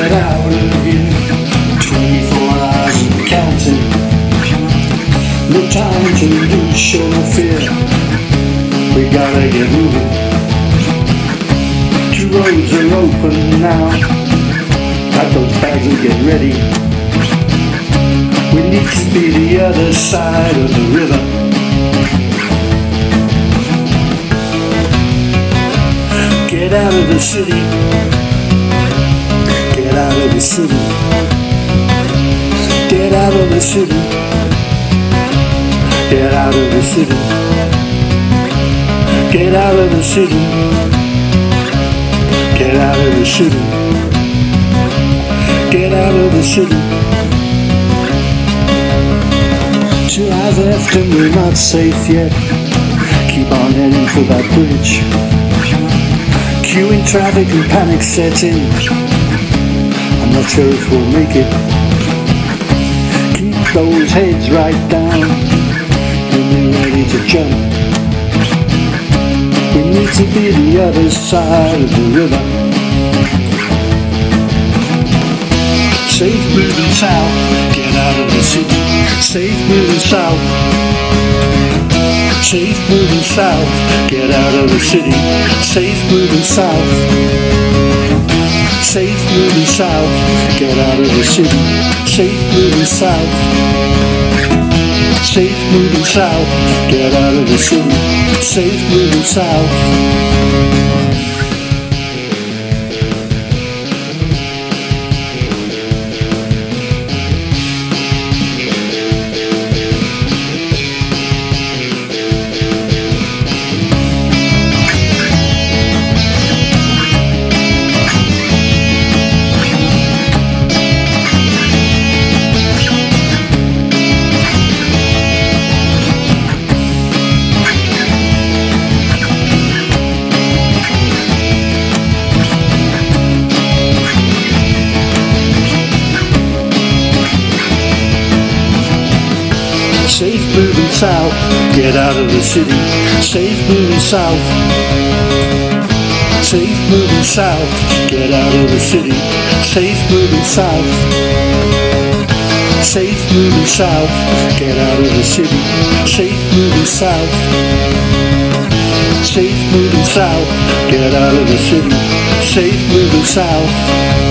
Get out of here. 24 hours and counting. No time to lose, show no fear. We gotta get moving. Two roads are open now. Pack those bags and get ready. We need to be the other side of the river. Get out of the city. Of the city. Get out of the city. Get out of the city. Get out of the city. Get out of the city. Get out of the city. Two hours left and we're not safe yet. Keep on heading for that bridge. Queuing traffic and panic sets in. I'm not sure if we'll make it. Keep those heads right down and be ready to jump. We need to be the other side of the river. Safe moving south, get out of the city. Safe moving south. Safe moving south, get out of the city. Safe moving south. Safe moving south, get out of the city. Safe moving south. Safe moving south, get out of the city. Safe moving south. Safe moving south, get out of the city. Safe moving south. Safe moving south, get out of the city. Safe moving south. Safe moving south, get out of the city. Safe moving south. Safe moving south, get out of the city. Safe moving south.